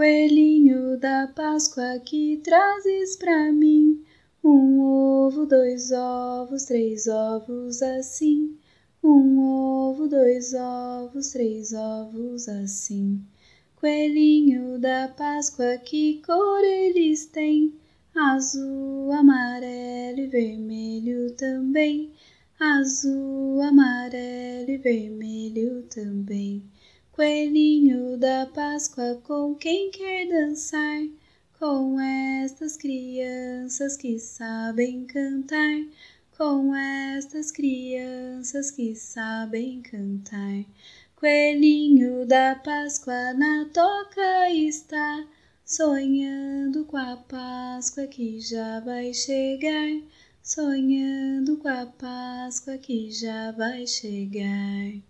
Coelhinho da Páscoa que trazes pra mim um ovo, dois ovos, três ovos assim. Um ovo, dois ovos, três ovos assim. Coelhinho da Páscoa, que cor eles têm? Azul, amarelo e vermelho também. Azul, amarelo e vermelho também. Coelhinho da Páscoa, com quem quer dançar? Com estas crianças que sabem cantar, com estas crianças que sabem cantar. Coelhinho da Páscoa na toca está, sonhando com a Páscoa que já vai chegar, sonhando com a Páscoa que já vai chegar.